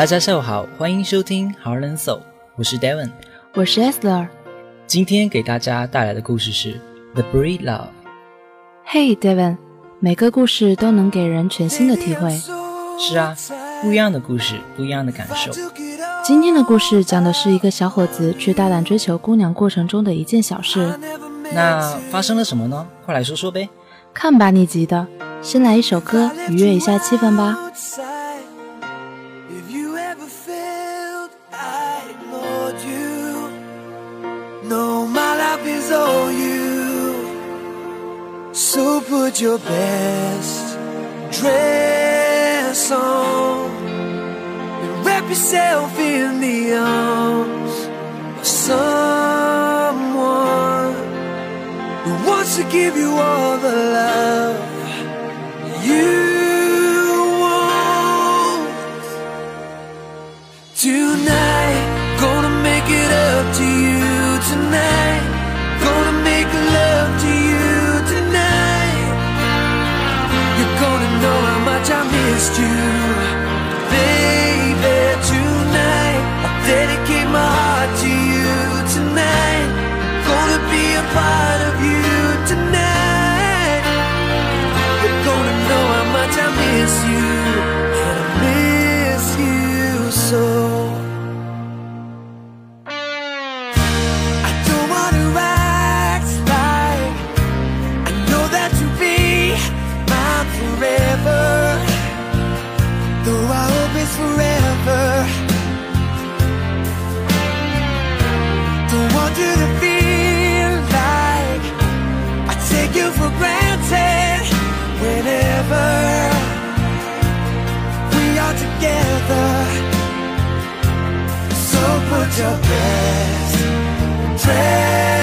大家下午好，欢迎收听 Heart and Soul，我是 Devon，我是 Esther。今天给大家带来的故事是 The Breed Love。Hey Devon，每个故事都能给人全新的体会。是啊，不一样的故事，不一样的感受。今天的故事讲的是一个小伙子去大胆追求姑娘过程中的一件小事。那发生了什么呢？快来说说呗。看把，你急的。先来一首歌，愉悦一下气氛吧。So put your best dress on and wrap yourself in the arms of someone who wants to give you all the love Missed you, whenever we are together. So put your best dress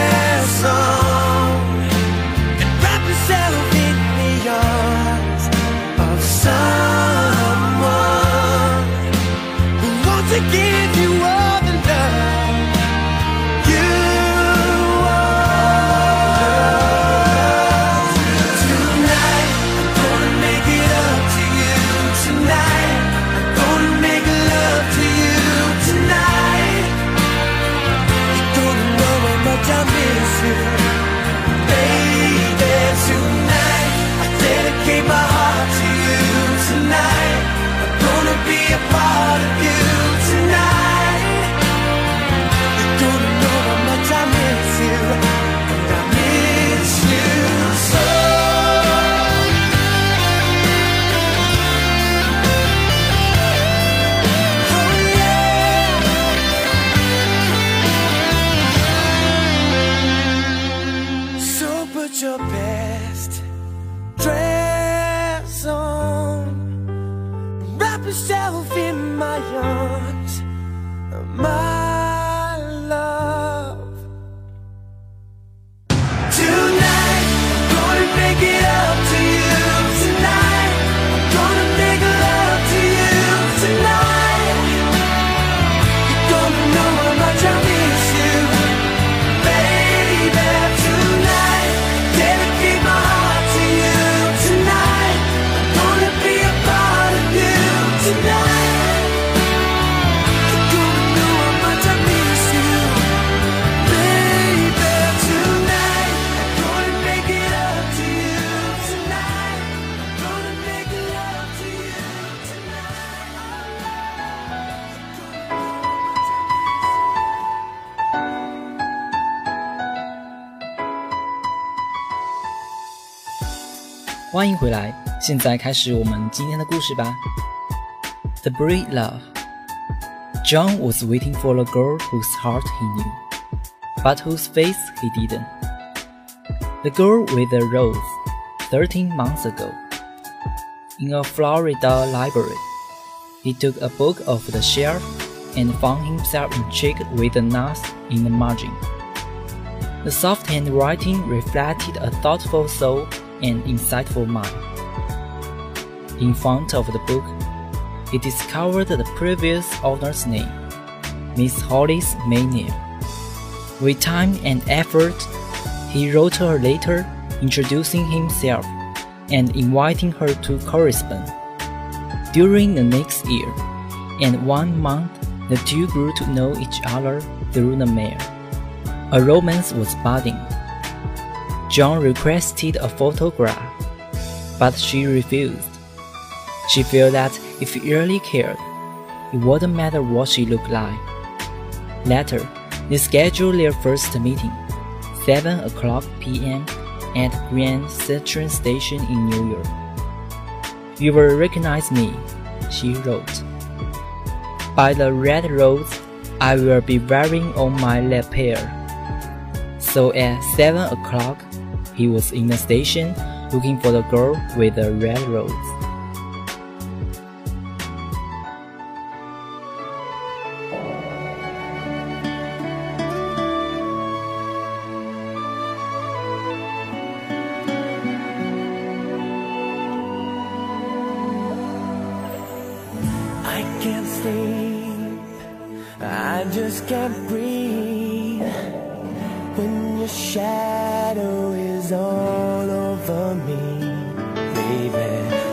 欢迎回来，现在开始我们今天的故事吧。The Breed Love. John was waiting for a girl whose heart he knew, but whose face he didn't. The girl with the rose, 13 months ago. In a Florida library, he took a book off the shelf and found himself intrigued with the notes in the margin. The soft handwriting reflected a thoughtful soul and insightful mind. In front of the book, he discovered the previous owner's name, Miss Hollis Maynell. With time and effort, he wrote her a letter introducing himself and inviting her to correspond. During the next year, and one month the two grew to know each other through the mail. A romance was budding. John requested a photograph, but she refused. She felt that if he really cared, it wouldn't matter what she looked like. Later, they scheduled their first meeting, 7 o'clock p.m. at Grand Central Station in New York. You will recognize me, she wrote. By the red rose I will be wearing on my lapel. So at 7 o'clock, he was in the station looking for the girl with the red rose. I can't sleep, I just can't breathe. When your shadow is all over me, baby,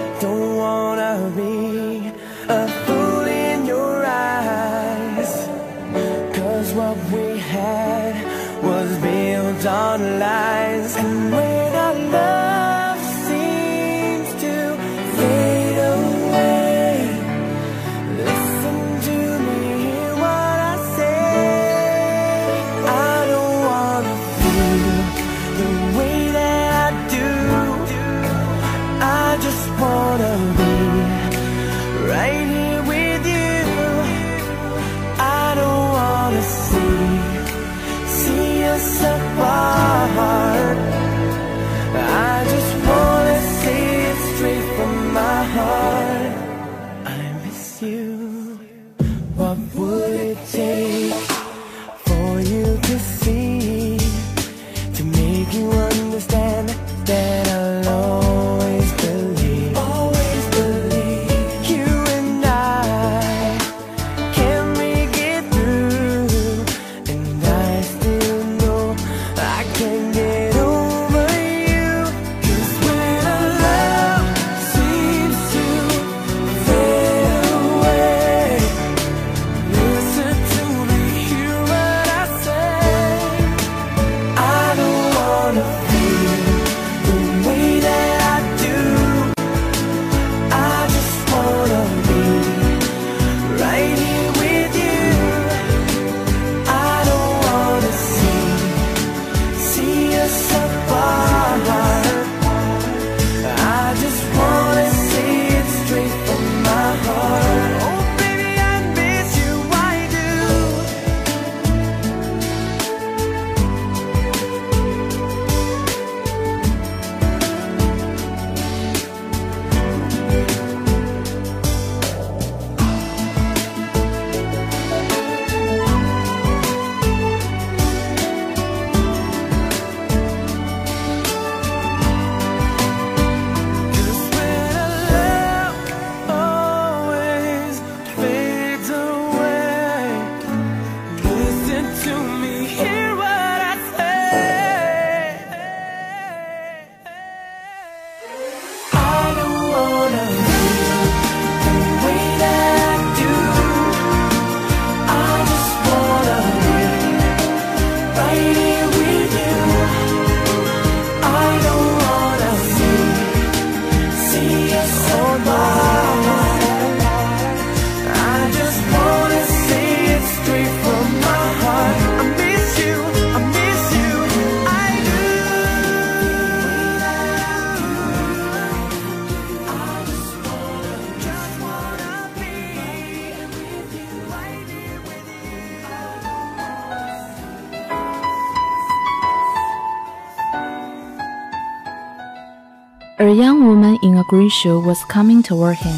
a green shoe was coming toward him.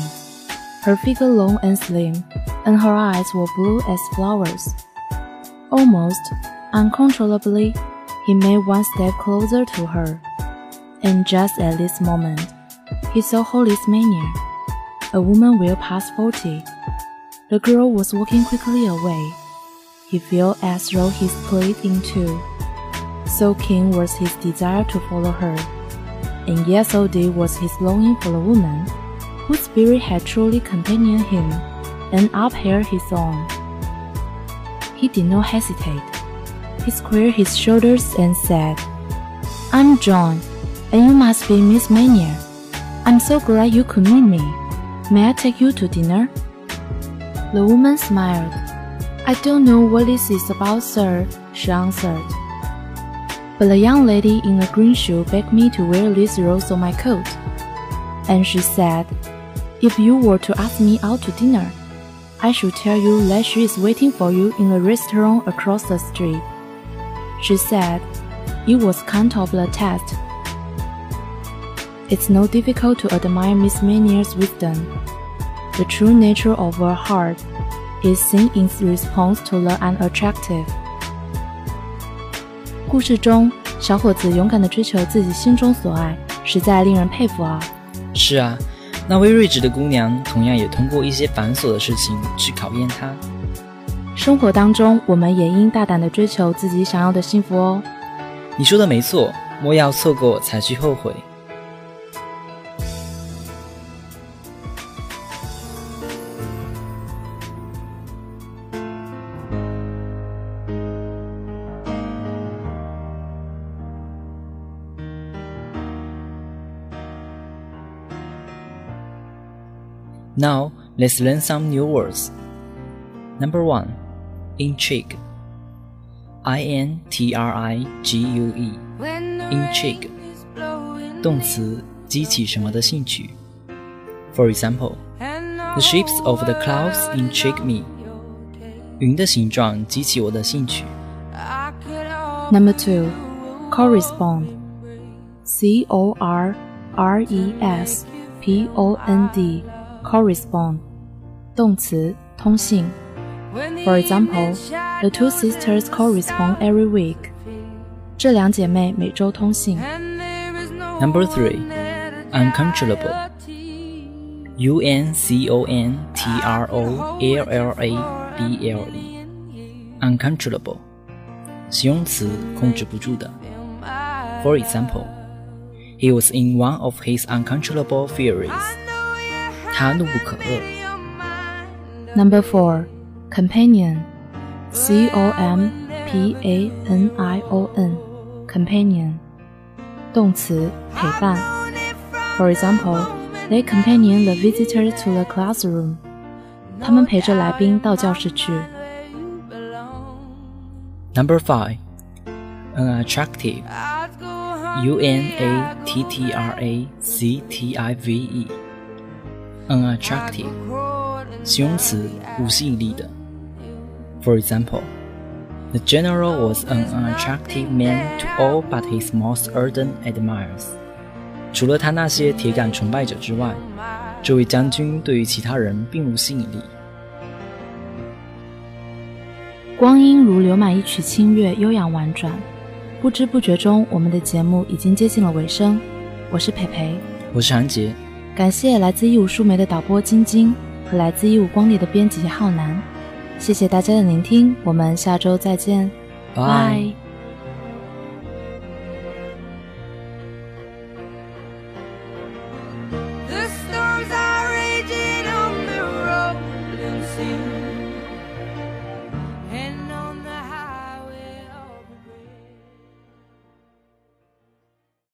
Her figure long and slim, and her eyes were blue as flowers. Almost uncontrollably, he made one step closer to her. And just at this moment, he saw Hollis Maynell. A woman well past forty. The girl was walking quickly away. He felt as though he split in two. So keen was his desire to follow her and yet so deep was his longing for the woman whose spirit had truly companioned him and upheld his own. He did not hesitate. He squared his shoulders and said, I'm John, and you must be Miss Maynell. I'm so glad you could meet me. May I take you to dinner? The woman smiled. I don't know what this is about, sir, she answered. But the young lady in the green shoe begged me to wear this rose on my coat. And she said, If you were to ask me out to dinner, I should tell you that she is waiting for you in a restaurant across the street. She said, It was kind of a test. It's no difficult to admire Miss Maynell's wisdom. The true nature of her heart is seen in response to the unattractive. 故事中，小伙子勇敢地追求自己心中所爱，实在令人佩服啊！是啊，那位睿智的姑娘同样也通过一些繁琐的事情去考验他。生活当中，我们也应大胆地追求自己想要的幸福哦。你说的没错，莫要错过才去后悔。Now, let's learn some new words. Number one, intrigue. I N T R I G U E. Intrigue. 动词，激起什么的兴趣。For example, the shapes of the clouds intrigue me. 云的形状激起我的兴趣。Number two, correspond. C O R R E S P O N D correspond 动词通信。For example, the two sisters correspond every week. 这两姐妹每周通信。Number three, uncontrollable. U N C O N T R O L L A B L E. Uncontrollable. 形容词，控制不住的。For example, he was in one of his uncontrollable furies. 他怒不可遏。Number four, companion, C O M P A N I O N, companion, 动词陪伴。For example, they companion the visitor to the classroom. 他们陪着来宾到教室去。Number five, unattractive, U N A T T R A C T I V E. unattractive，形容词，无吸引力的。For example, the general was an unattractive man to all but his most ardent admirers。除了他那些铁杆崇拜者之外，这位将军对于其他人并无吸引力。光阴如流满一曲清乐，悠扬婉转。不知不觉中，我们的节目已经接近了尾声。我是培培，我是韩杰。感谢来自一五树媒的导播晶晶和来自一五光里的编辑浩南，谢谢大家的聆听，我们下周再见，拜。